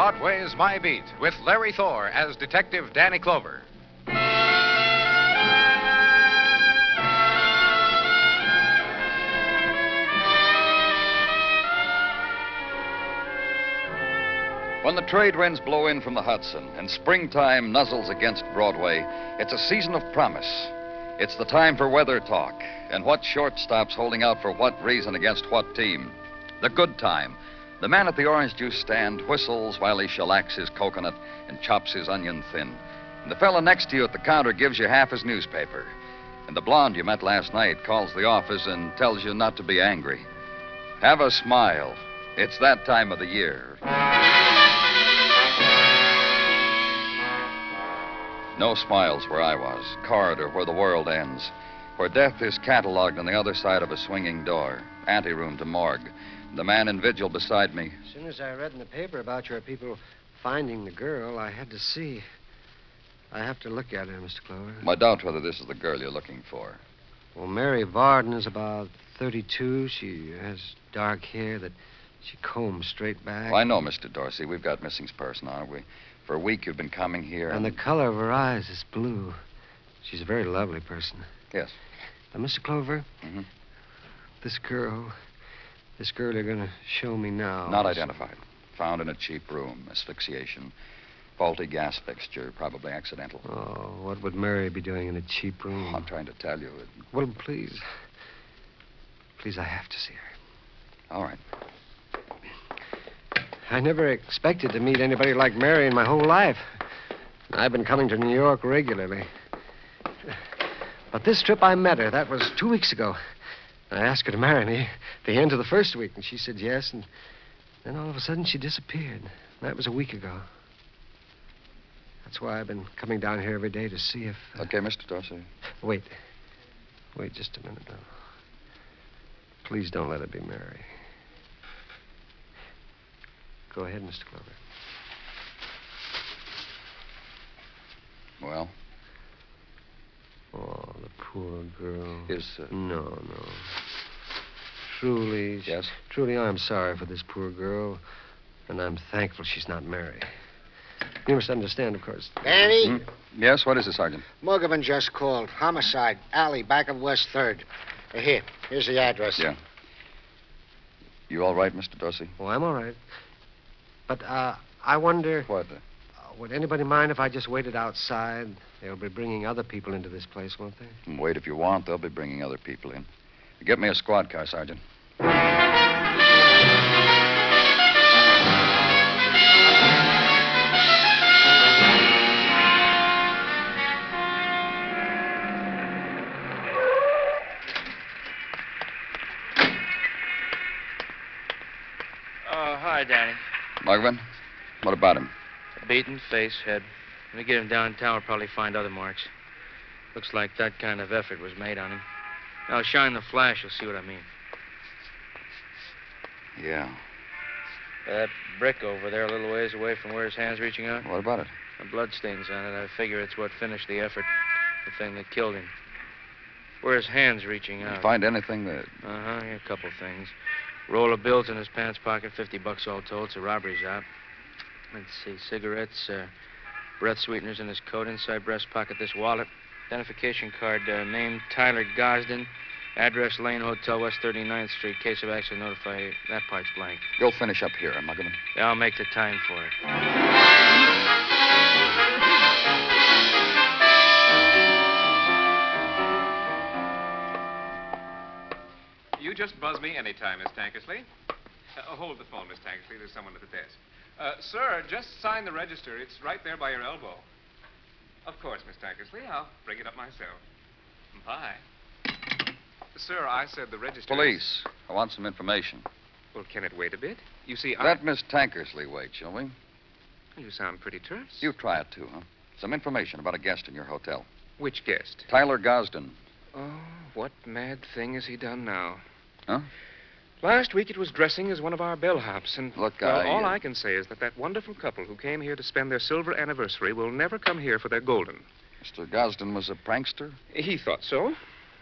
Broadway's My Beat with Larry Thor as Detective Danny Clover. When the trade winds blow in from the Hudson and springtime nuzzles against Broadway, it's a season of promise. It's the time for weather talk and what shortstop's holding out for what reason against what team. The good time. The man at the orange juice stand whistles while he shellacks his coconut and chops his onion thin. And the fellow next to you at the counter gives you half his newspaper. And the blonde you met last night calls the office and tells you not to be angry. Have a smile. It's that time of the year. No smiles where I was, corridor where the world ends, where death is cataloged on the other side of a swinging door, anteroom to morgue. The man in vigil beside me. As soon as I read in the paper about your people finding the girl, I had to see. I have to look at her, Mr. Clover. I doubt whether this is the girl you're looking for. Well, Mary Varden is about 32. She has dark hair that she combs straight back. Well, I know, Mr. Dorsey. We've got missing person, aren't we? For a week you've been coming here. And the color of her eyes is blue. She's a very lovely person. Yes. Now, Mr. Clover, Mhm. this girl, this girl you're going to show me now. Not is- identified. Found in a cheap room. Asphyxiation. Faulty gas fixture, probably accidental. Oh, what would Mary be doing in a cheap room? I'm trying to tell you. It... Well, please. Please, I have to see her. All right. I never expected to meet anybody like Mary in my whole life. I've been coming to New York regularly. But this trip I met her. That was two weeks ago. I asked her to marry me at the end of the first week, and she said yes, and then all of a sudden she disappeared. That was a week ago. That's why I've been coming down here every day to see if. uh, Okay, Mr. Dorsey. Wait. Wait just a minute now. Please don't let it be Mary. Go ahead, Mr. Clover. Well, Oh, the poor girl. is. Uh... No, no. Truly. Yes? Truly, I'm sorry for this poor girl, and I'm thankful she's not Mary. You must understand, of course. Danny, Hmm? Yes, what is it, Sergeant? Muggavan just called. Homicide. Alley, back of West 3rd. Uh, here, here's the address. Yeah. You all right, Mr. Dorsey? Oh, I'm all right. But, uh, I wonder, What? uh, would anybody mind if I just waited outside? They'll be bringing other people into this place, won't they? Wait if you want. They'll be bringing other people in. Get me a squad car, Sergeant. Oh, hi, Danny. Mugman, what about him? Beaten, face, head. When we get him downtown, we'll probably find other marks. Looks like that kind of effort was made on him. Now, shine the flash, you'll see what I mean. Yeah. That brick over there, a little ways away from where his hand's reaching out, What about it? the bloodstains on it. I figure it's what finished the effort, the thing that killed him. Where his hand's reaching out? Did you find anything that. Uh huh, yeah, a couple things. Roll of bills in his pants pocket, 50 bucks all told. It's a robbery job. Let's see, cigarettes, uh, breath sweeteners in his coat, inside breast pocket, this wallet. Identification card, uh, name Tyler Gosden. Address Lane Hotel, West 39th Street. Case of accident, notify. That part's blank. You'll finish up here, Mugman. Yeah, I'll make the time for it. You just buzz me anytime, Miss Tankersley. Uh, hold the phone, Miss Tankersley. There's someone at the desk. Uh, sir, just sign the register. It's right there by your elbow. Of course, Miss Tankersley. I'll bring it up myself. Bye. Sir, I said the register. Police. I want some information. Well, can it wait a bit? You see, I. Let Miss Tankersley wait, shall we? You sound pretty terse. You try it too, huh? Some information about a guest in your hotel. Which guest? Tyler Gosden. Oh, what mad thing has he done now? Huh? Last week it was dressing as one of our bellhops, and Look, well, I, all uh, I can say is that that wonderful couple who came here to spend their silver anniversary will never come here for their golden. Mr. Gosden was a prankster? He thought so.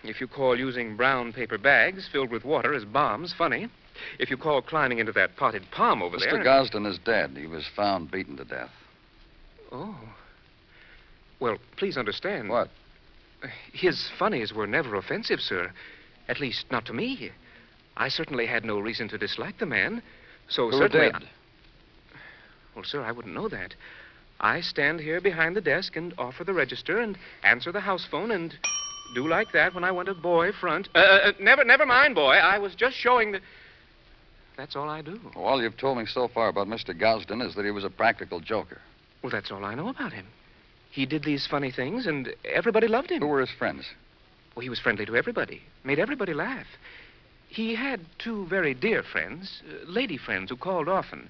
If you call using brown paper bags filled with water as bombs funny, if you call climbing into that potted palm over there. Mr. Gosden is dead. He was found beaten to death. Oh. Well, please understand. What? His funnies were never offensive, sir. At least, not to me. I certainly had no reason to dislike the man. So Who certainly. did? Well, sir, I wouldn't know that. I stand here behind the desk and offer the register and answer the house phone and do like that when I want a boy front. Uh, uh, never, never mind, boy. I was just showing the. That's all I do. All you've told me so far about Mr. Gosden is that he was a practical joker. Well, that's all I know about him. He did these funny things, and everybody loved him. Who were his friends? Well, he was friendly to everybody, made everybody laugh. He had two very dear friends, uh, lady friends, who called often.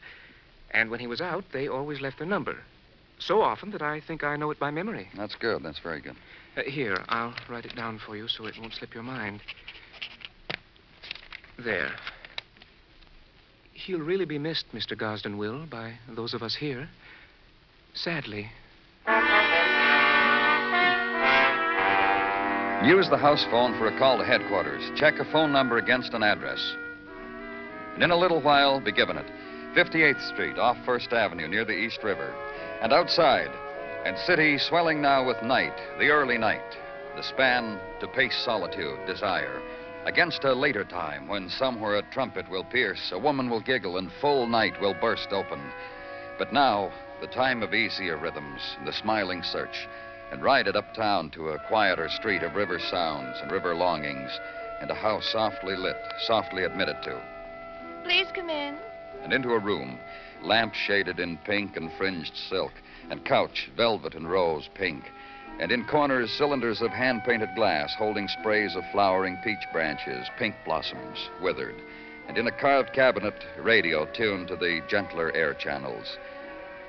And when he was out, they always left their number. So often that I think I know it by memory. That's good. That's very good. Uh, here, I'll write it down for you so it won't slip your mind. There. He'll really be missed, Mr. Gosden will, by those of us here. Sadly. Use the house phone for a call to headquarters. Check a phone number against an address. And in a little while, be given it. 58th Street, off First Avenue, near the East River. And outside, and city swelling now with night, the early night, the span to pace solitude, desire, against a later time when somewhere a trumpet will pierce, a woman will giggle, and full night will burst open. But now, the time of easier rhythms, the smiling search, and ride it uptown to a quieter street of river sounds and river longings, and a house softly lit, softly admitted to, Please come in. and into a room, lamp shaded in pink and fringed silk, and couch velvet and rose pink, and in corners cylinders of hand painted glass holding sprays of flowering peach branches, pink blossoms, withered, and in a carved cabinet, radio tuned to the gentler air channels,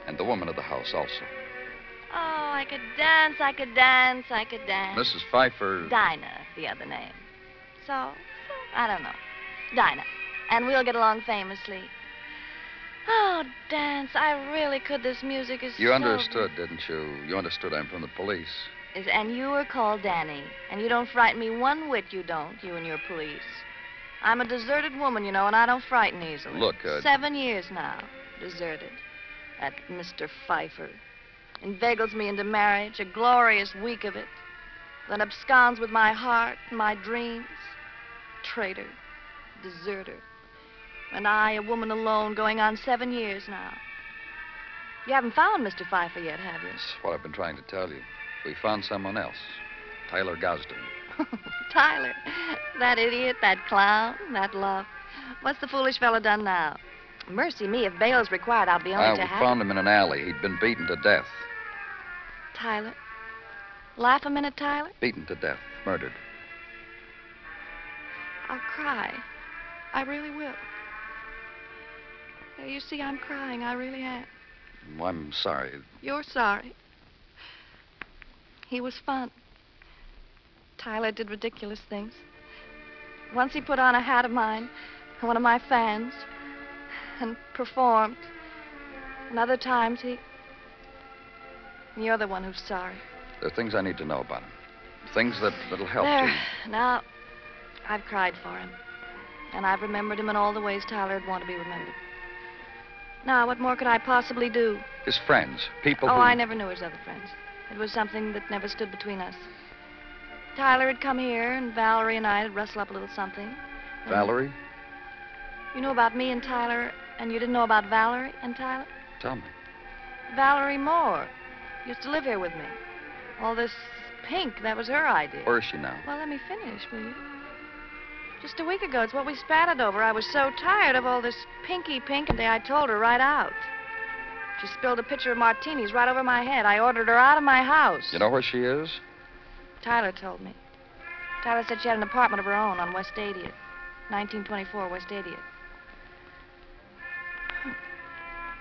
and the woman of the house also. I could dance, I could dance, I could dance. Mrs. Pfeiffer. Dinah, the other name. So, I don't know. Dinah. And we'll get along famously. Oh, dance. I really could. This music is You so- understood, didn't you? You understood I'm from the police. Is- And you were called Danny. And you don't frighten me one whit, you don't, you and your police. I'm a deserted woman, you know, and I don't frighten easily. Look, uh, Seven years now, deserted. At Mr. Pfeiffer. Inveigles me into marriage, a glorious week of it. Then absconds with my heart and my dreams. Traitor. Deserter. And I, a woman alone, going on seven years now. You haven't found Mr. Pfeiffer yet, have you? That's what I've been trying to tell you. We found someone else. Tyler Gosden. Tyler, that idiot, that clown, that love. What's the foolish fellow done now? Mercy me, if bail's required, I'll be only Ah, to we have found him in an alley. He'd been beaten to death. Tyler. Laugh a minute, Tyler. Beaten to death. Murdered. I'll cry. I really will. You see, I'm crying. I really am. Well, I'm sorry. You're sorry. He was fun. Tyler did ridiculous things. Once he put on a hat of mine, one of my fans, and performed. And other times he. You're the one who's sorry. There are things I need to know about him. Things that, that'll help there. you. Now, I've cried for him. And I've remembered him in all the ways Tyler would want to be remembered. Now, what more could I possibly do? His friends. People Oh, who... I never knew his other friends. It was something that never stood between us. Tyler had come here, and Valerie and I had rustled up a little something. Valerie? You know about me and Tyler, and you didn't know about Valerie and Tyler? Tell me. Valerie Moore used to live here with me. All this pink, that was her idea. Where is she now? Well, let me finish, will you? Just a week ago, it's what we spatted over. I was so tired of all this pinky pink, and I told her right out. She spilled a pitcher of martinis right over my head. I ordered her out of my house. You know where she is? Tyler told me. Tyler said she had an apartment of her own on West 80th. 1924 West 80th.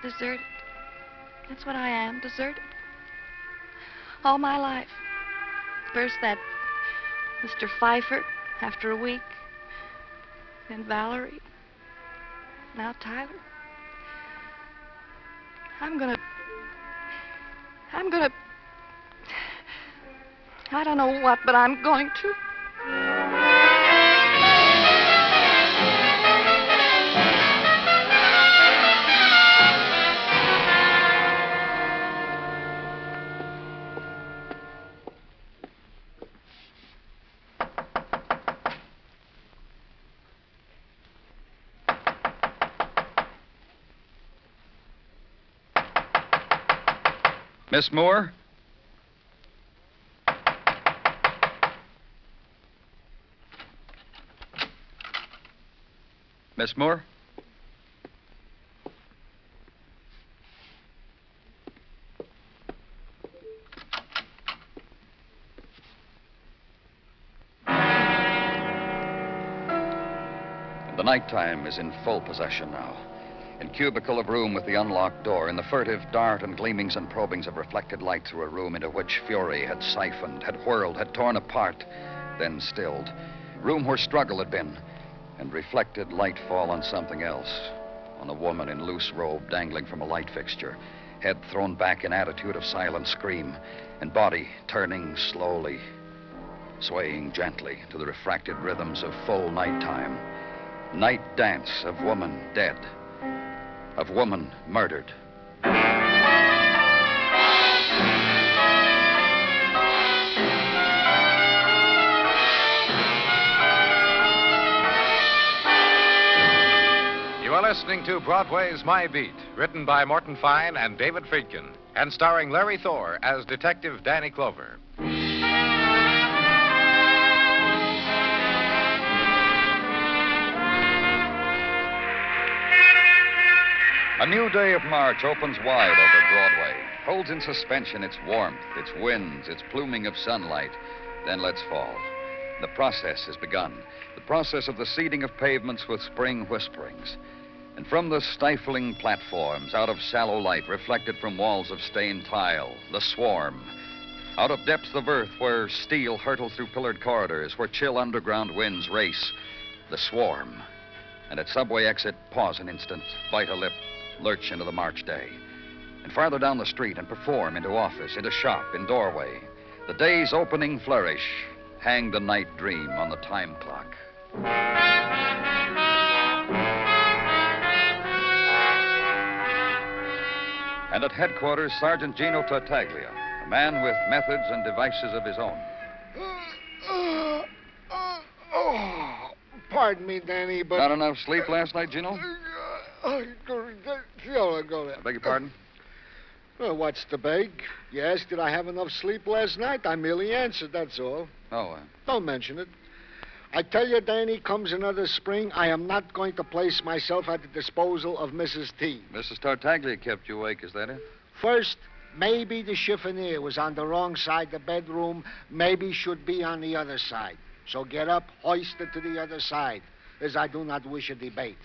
Deserted. That's what I am, deserted. All my life. First that Mr. Pfeiffer after a week. Then Valerie. Now Tyler. I'm gonna. I'm gonna. I don't know what, but I'm going to. Miss Moore? Miss Moore? The nighttime is in full possession now. In cubicle of room with the unlocked door, in the furtive dart and gleamings and probings of reflected light through a room into which fury had siphoned, had whirled, had torn apart, then stilled. Room where struggle had been, and reflected light fall on something else. On a woman in loose robe dangling from a light fixture, head thrown back in attitude of silent scream, and body turning slowly, swaying gently to the refracted rhythms of full nighttime. Night dance of woman dead of woman murdered. You are listening to Broadway's My Beat, written by Morton Fine and David Friedkin, and starring Larry Thor as Detective Danny Clover. A new day of March opens wide over Broadway, holds in suspension its warmth, its winds, its pluming of sunlight, then lets fall. The process has begun. The process of the seeding of pavements with spring whisperings. And from the stifling platforms, out of sallow light reflected from walls of stained tile, the swarm. Out of depths of earth where steel hurtles through pillared corridors, where chill underground winds race, the swarm. And at subway exit, pause an instant, bite a lip, lurch into the March day. And farther down the street and perform into office, into shop, in doorway. The day's opening flourish. Hang the night dream on the time clock. And at headquarters, Sergeant Gino Tartaglia, a man with methods and devices of his own. Oh, pardon me, Danny, but. Not enough sleep last night, Gino? Oh, go there. I beg your pardon? Well, what's the beg? You asked did I have enough sleep last night? I merely answered, that's all. Oh, uh, Don't mention it. I tell you, Danny, comes another spring, I am not going to place myself at the disposal of Mrs. T. Mrs. Tartaglia kept you awake, is that it? First, maybe the chiffonier was on the wrong side of the bedroom, maybe should be on the other side. So get up, hoist it to the other side, as I do not wish a debate.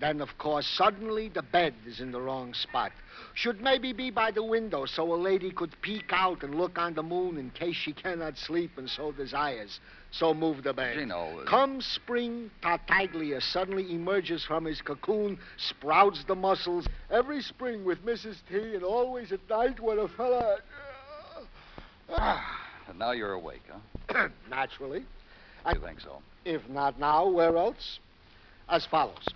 Then, of course, suddenly the bed is in the wrong spot. Should maybe be by the window so a lady could peek out and look on the moon in case she cannot sleep and so desires. So move the bed. Gino, Come spring, Tartaglia suddenly emerges from his cocoon, sprouts the muscles. Every spring with Mrs. T, and always at night when a fella. And now you're awake, huh? Naturally. I think so. If not now, where else? As follows.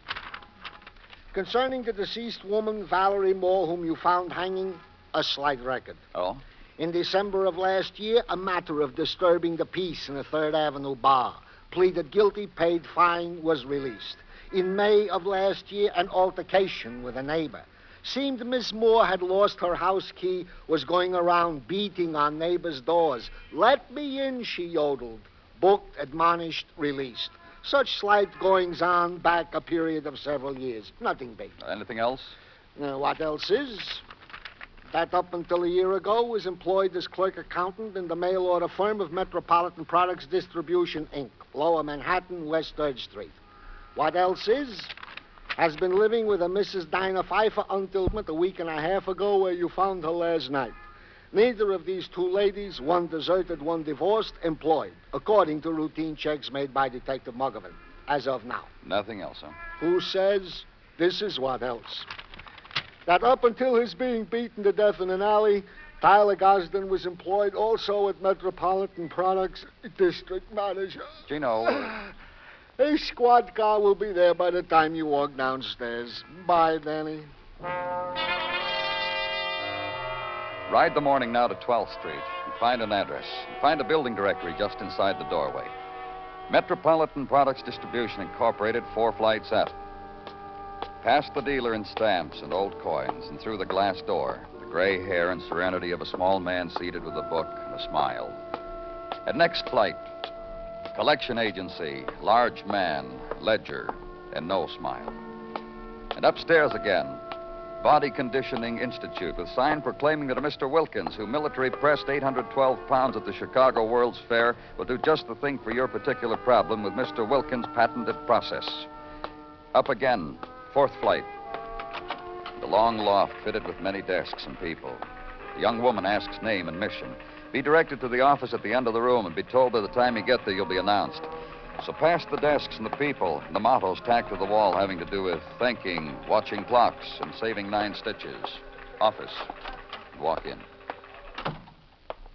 Concerning the deceased woman, Valerie Moore, whom you found hanging, a slight record. Oh? In December of last year, a matter of disturbing the peace in a Third Avenue bar. Pleaded guilty, paid fine, was released. In May of last year, an altercation with a neighbor. Seemed Miss Moore had lost her house key, was going around beating on neighbors' doors. Let me in, she yodeled. Booked, admonished, released. Such slight goings on back a period of several years. Nothing big. Anything else? Now, what else is? That up until a year ago was employed as clerk accountant in the mail order firm of Metropolitan Products Distribution, Inc., Lower Manhattan, West 3rd Street. What else is? Has been living with a Mrs. Dinah Pfeiffer until a week and a half ago, where you found her last night. Neither of these two ladies, one deserted, one divorced, employed, according to routine checks made by Detective Muggavan, as of now. Nothing else, huh? Who says this is what else? That up until his being beaten to death in an alley, Tyler Gosden was employed also at Metropolitan Products District Manager. Gino, A squad car will be there by the time you walk downstairs. Bye, Danny. Ride the morning now to 12th Street and find an address. And find a building directory just inside the doorway. Metropolitan Products Distribution Incorporated, four flights up. Past the dealer in stamps and old coins and through the glass door, the gray hair and serenity of a small man seated with a book and a smile. At next flight, collection agency, large man, ledger, and no smile. And upstairs again, Body Conditioning Institute with sign proclaiming that a Mr. Wilkins, who military pressed 812 pounds at the Chicago World's Fair, will do just the thing for your particular problem with Mr. Wilkins' patented process. Up again, fourth flight. The long loft fitted with many desks and people. The young woman asks name and mission. Be directed to the office at the end of the room and be told by the time you get there you'll be announced. So past the desks and the people, and the mottos tacked to the wall having to do with thinking, watching clocks, and saving nine stitches. Office. Walk in.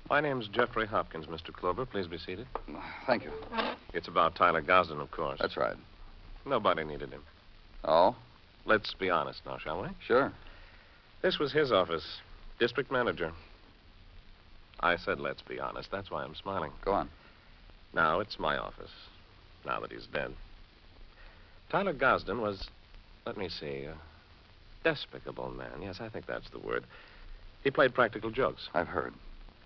My name's Jeffrey Hopkins, Mr. Clover. Please be seated. Thank you. It's about Tyler Gosden, of course. That's right. Nobody needed him. Oh, Let's be honest now, shall we? sure. This was his office, district manager. I said, let's be honest. That's why I'm smiling. Go on. Now it's my office, now that he's dead. Tyler Gosden was, let me see, a despicable man. Yes, I think that's the word. He played practical jokes, I've heard.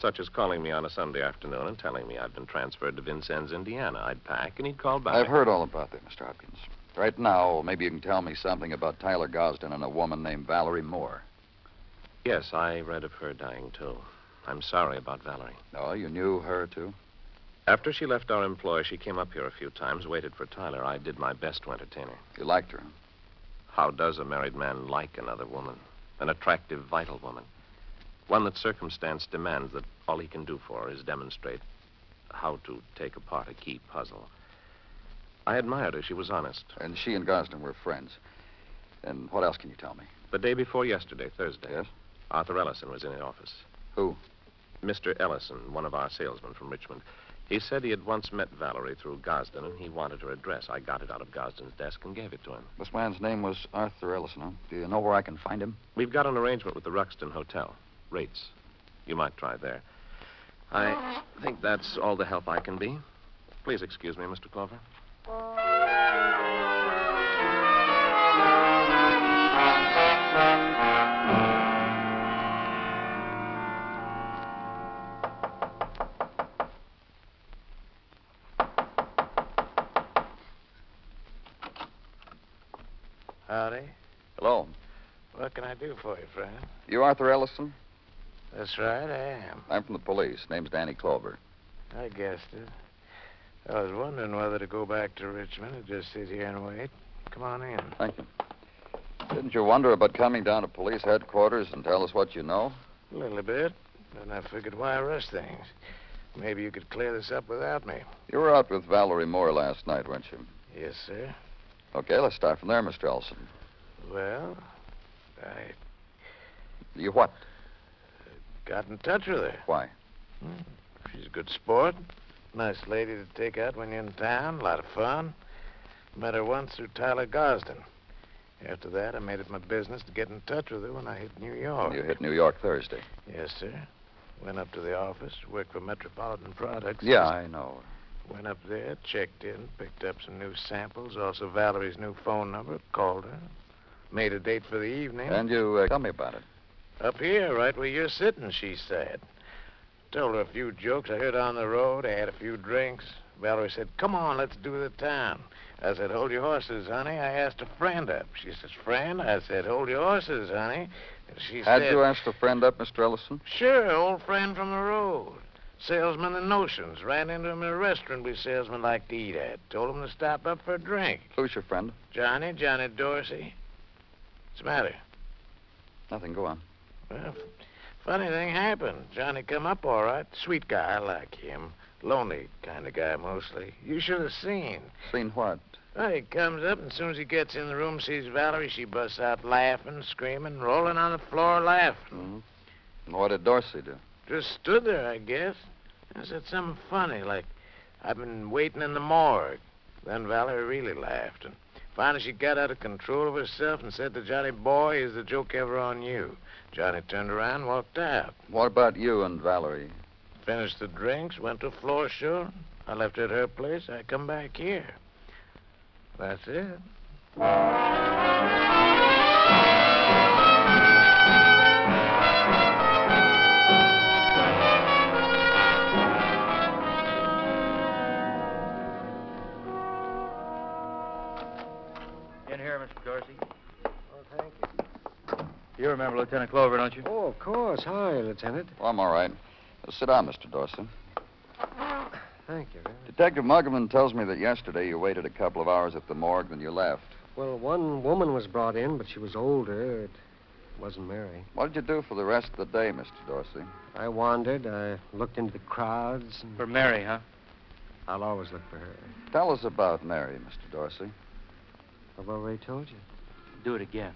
such as calling me on a Sunday afternoon and telling me I'd been transferred to Vincennes, Indiana. I'd pack, and he'd call back. I've heard all about that, Mr. Hopkins. Right now, maybe you can tell me something about Tyler Gosden and a woman named Valerie Moore. Yes, I read of her dying, too. I'm sorry about Valerie. Oh, you knew her, too? After she left our employ, she came up here a few times, waited for Tyler. I did my best to entertain her. You liked her. How does a married man like another woman? An attractive, vital woman. One that circumstance demands that all he can do for her is demonstrate how to take apart a key puzzle. I admired her. She was honest. And she and Gosden were friends. And what else can you tell me? The day before yesterday, Thursday, Yes? Arthur Ellison was in the office. Who? Mr. Ellison, one of our salesmen from Richmond. He said he had once met Valerie through Gosden, and he wanted her address. I got it out of Gosden's desk and gave it to him. This man's name was Arthur Ellison, huh? Do you know where I can find him? We've got an arrangement with the Ruxton Hotel. Rates. You might try there. I think that's all the help I can be. Please excuse me, Mr. Clover. For you, friend? You Arthur Ellison? That's right, I am. I'm from the police. Name's Danny Clover. I guessed it. I was wondering whether to go back to Richmond or just sit here and wait. Come on in. Thank you. Didn't you wonder about coming down to police headquarters and tell us what you know? A little bit. Then I figured why rush things? Maybe you could clear this up without me. You were out with Valerie Moore last night, weren't you? Yes, sir. Okay, let's start from there, Mr. Ellison. Well, I You what? got in touch with her. Why? Hmm. She's a good sport. Nice lady to take out when you're in town. A lot of fun. Met her once through Tyler Gosden. After that, I made it my business to get in touch with her when I hit New York. You hit New York Thursday. Yes, sir. Went up to the office, worked for Metropolitan Products. Yeah, I know. Went up there, checked in, picked up some new samples, also Valerie's new phone number, called her, made a date for the evening. And you uh, tell me about it. Up here, right where you're sitting, she said. Told her a few jokes I heard on the road. I had a few drinks. Valerie said, Come on, let's do the town. I said, Hold your horses, honey. I asked a friend up. She says, Friend? I said, Hold your horses, honey. And she said Had said, you asked a friend up, Mr. Ellison? Sure, old friend from the road. Salesman of notions. Ran into him in a restaurant we salesmen like to eat at. Told him to stop up for a drink. Who's your friend? Johnny, Johnny Dorsey. What's the matter? Nothing. Go on. Well, funny thing happened. Johnny come up all right. Sweet guy, I like him. Lonely kind of guy, mostly. You should have seen. Seen what? Well, he comes up, and as soon as he gets in the room, sees Valerie, she busts out laughing, screaming, rolling on the floor laughing. Mm-hmm. And what did Dorsey do? Just stood there, I guess. I said something funny, like, I've been waiting in the morgue. Then Valerie really laughed, and finally she got out of control of herself and said to Johnny, Boy, is the joke ever on you? Johnny turned around and walked out. What about you and Valerie? Finished the drinks, went to floor show. I left her at her place. I come back here. That's it. Remember Lieutenant Clover, don't you? Oh, of course. Hi, Lieutenant. Well, I'm all right. Uh, sit down, Mr. Dorsey. Thank you. Detective Muggavan tells me that yesterday you waited a couple of hours at the morgue, then you left. Well, one woman was brought in, but she was older. It wasn't Mary. What did you do for the rest of the day, Mr. Dorsey? I wandered. I looked into the crowds. And For Mary, huh? I'll always look for her. Tell us about Mary, Mr. Dorsey. I've already told you. Do it again.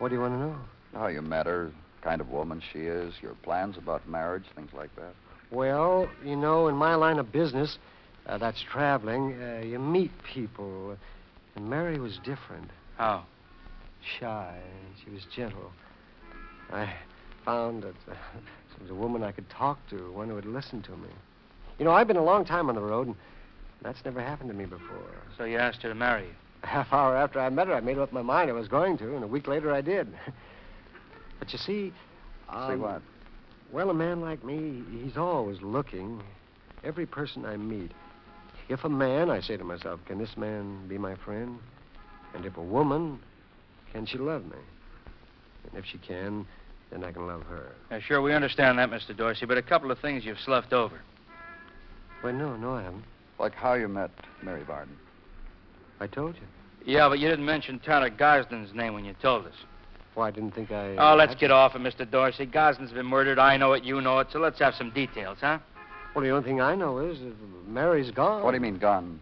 What do you want to know? How you met her, kind of woman she is, your plans about marriage, things like that. Well, you know, in my line of business, uh, that's traveling, uh, you meet people. And Mary was different. How? Shy. She was gentle. I found that uh, she was a woman I could talk to, one who would listen to me. You know, I've been a long time on the road, and that's never happened to me before. So you asked her to marry you. A half hour after I met her, I made up my mind I was going to, and a week later I did. but you see. See um, what? Well, a man like me, he's always looking. Every person I meet. If a man, I say to myself, can this man be my friend? And if a woman, can she love me? And if she can, then I can love her. Uh, sure, we understand that, Mr. Dorsey, but a couple of things you've sloughed over. Well, no, no, I haven't. Like how you met Mary Varden. I told you. Yeah, but you didn't mention Tyler Gosden's name when you told us. Well, I didn't think I. Oh, let's get off it, Mr. Dorsey. Gosden's been murdered. I know it. You know it. So let's have some details, huh? Well, the only thing I know is that Mary's gone. What do you mean, gone?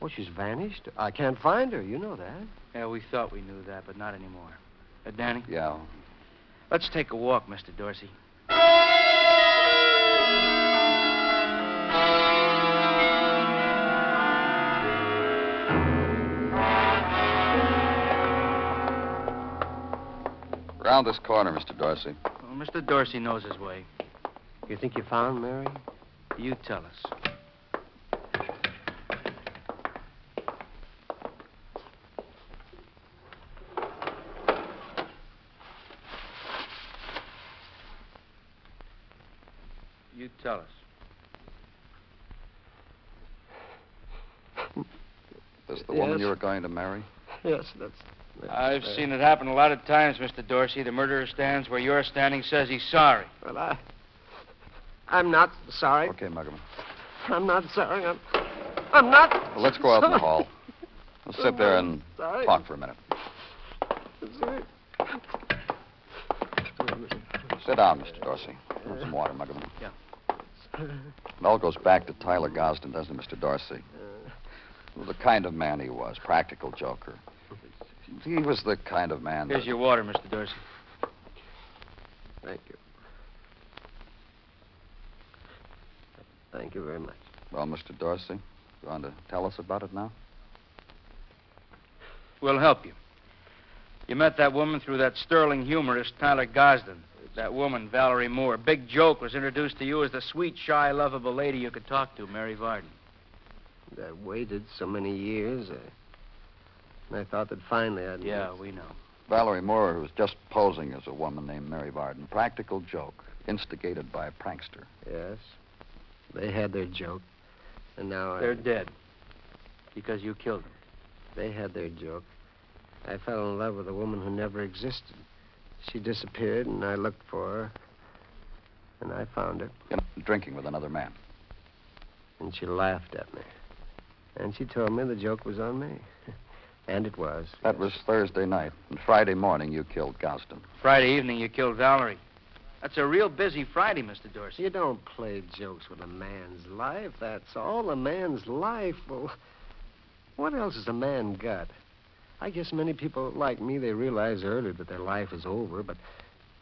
Well, she's vanished. I can't find her. You know that. Yeah, we thought we knew that, but not anymore. Uh, Danny, Yeah. let's take a walk, Mr. Dorsey. Round this corner, Mr. Dorsey. Well, Mr. Dorsey knows his way. You think you found Mary? You tell us. You tell us. This the woman you were going to marry? Yes, that's. That's I've uh, seen it happen a lot of times, Mr. Dorsey. The murderer stands where you're standing, says he's sorry. Well, I. I'm not sorry. Okay, Muggavan. I'm not sorry. I'm. I'm not. Well, let's go out in the hall. We'll sit there and Sorry. talk for a minute. Sorry. Sit down, Mr. Dorsey. Have some water, Muggavan. Yeah. It all goes back to Tyler Gosden, doesn't it, Mr. Dorsey? The kind of man he was, practical joker. He was the kind of man Here's that... your water, Mr. Dorsey. Thank you. Thank you very much. Well, Mr. Dorsey, you want to tell us about it now? We'll help you. You met that woman through that sterling humorist, Tyler Gosden. That woman, Valerie Moore. Big Joke was introduced to you as the sweet, shy, lovable lady you could talk to, Mary Varden. I waited so many years. I, and I thought that finally I'd. Yeah, we know. Valerie Moore, who was just posing as a woman named Mary Varden. Practical joke, instigated by a prankster. Yes. They had their joke. And now They're dead. Because you killed them. They had their joke. I fell in love with a woman who never existed. She disappeared, and I looked for her. And I found her, You know, drinking with another man. and she laughed at me. And she told me the joke was on me. and it was. That was Thursday night. And Friday morning, you killed Gosden. Friday evening, you killed Valerie. That's a real busy Friday, Mr. Dorsey. You don't play jokes with a man's life. That's all a man's life. Well, what else has a man got? I guess many people like me, they realize early that their life is over, but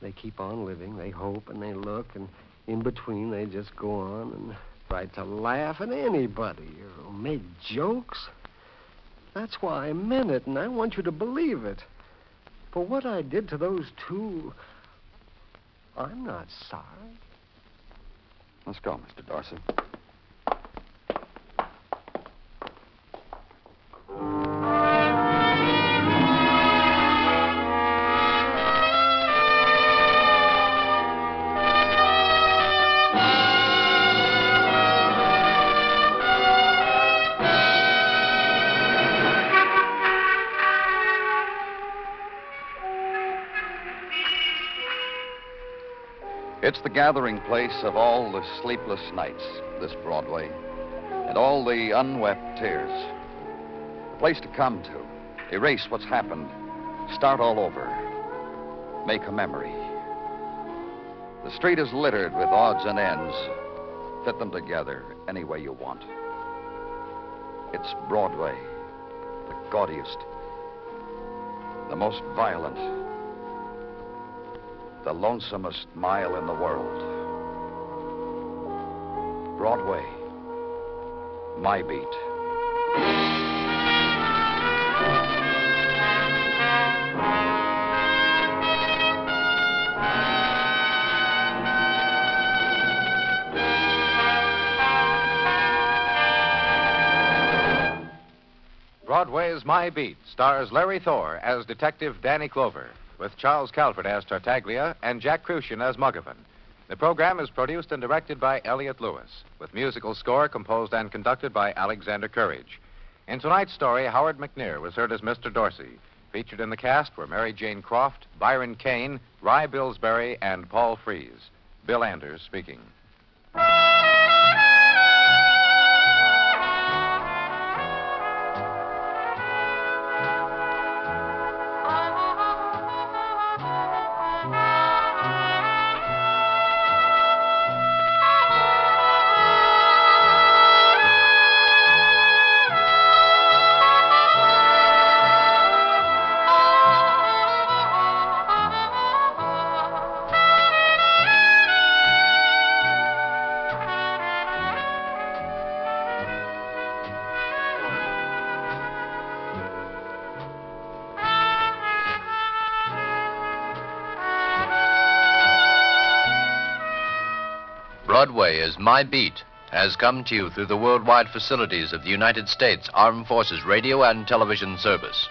they keep on living. They hope and they look, and in between, they just go on and try to laugh at anybody or make jokes. That's why I meant it, and I want you to believe it. For what I did to those two, I'm not sorry. Let's go, Mr. Dorsey. It's the gathering place of all the sleepless nights, this Broadway, and all the unwept tears. A place to come to, erase what's happened, start all over, make a memory. The street is littered with odds and ends. Fit them together any way you want. It's Broadway, the gaudiest, the most violent, the lonesomest mile in the world. Broadway, my beat. Broadway's My Beat stars Larry Thor as Detective Danny Clover, with Charles Calvert as Tartaglia and Jack Kruschen as Muggavan. The program is produced and directed by Elliott Lewis, with musical score composed and conducted by Alexander Courage. In tonight's story, Howard McNear was heard as Mr. Dorsey. Featured in the cast were Mary Jane Croft, Byron Kane, Rye Billsbury, and Paul Frees. Bill Anders speaking. Broadway is My Beat has come to you through the worldwide facilities of the United States Armed Forces Radio and Television Service.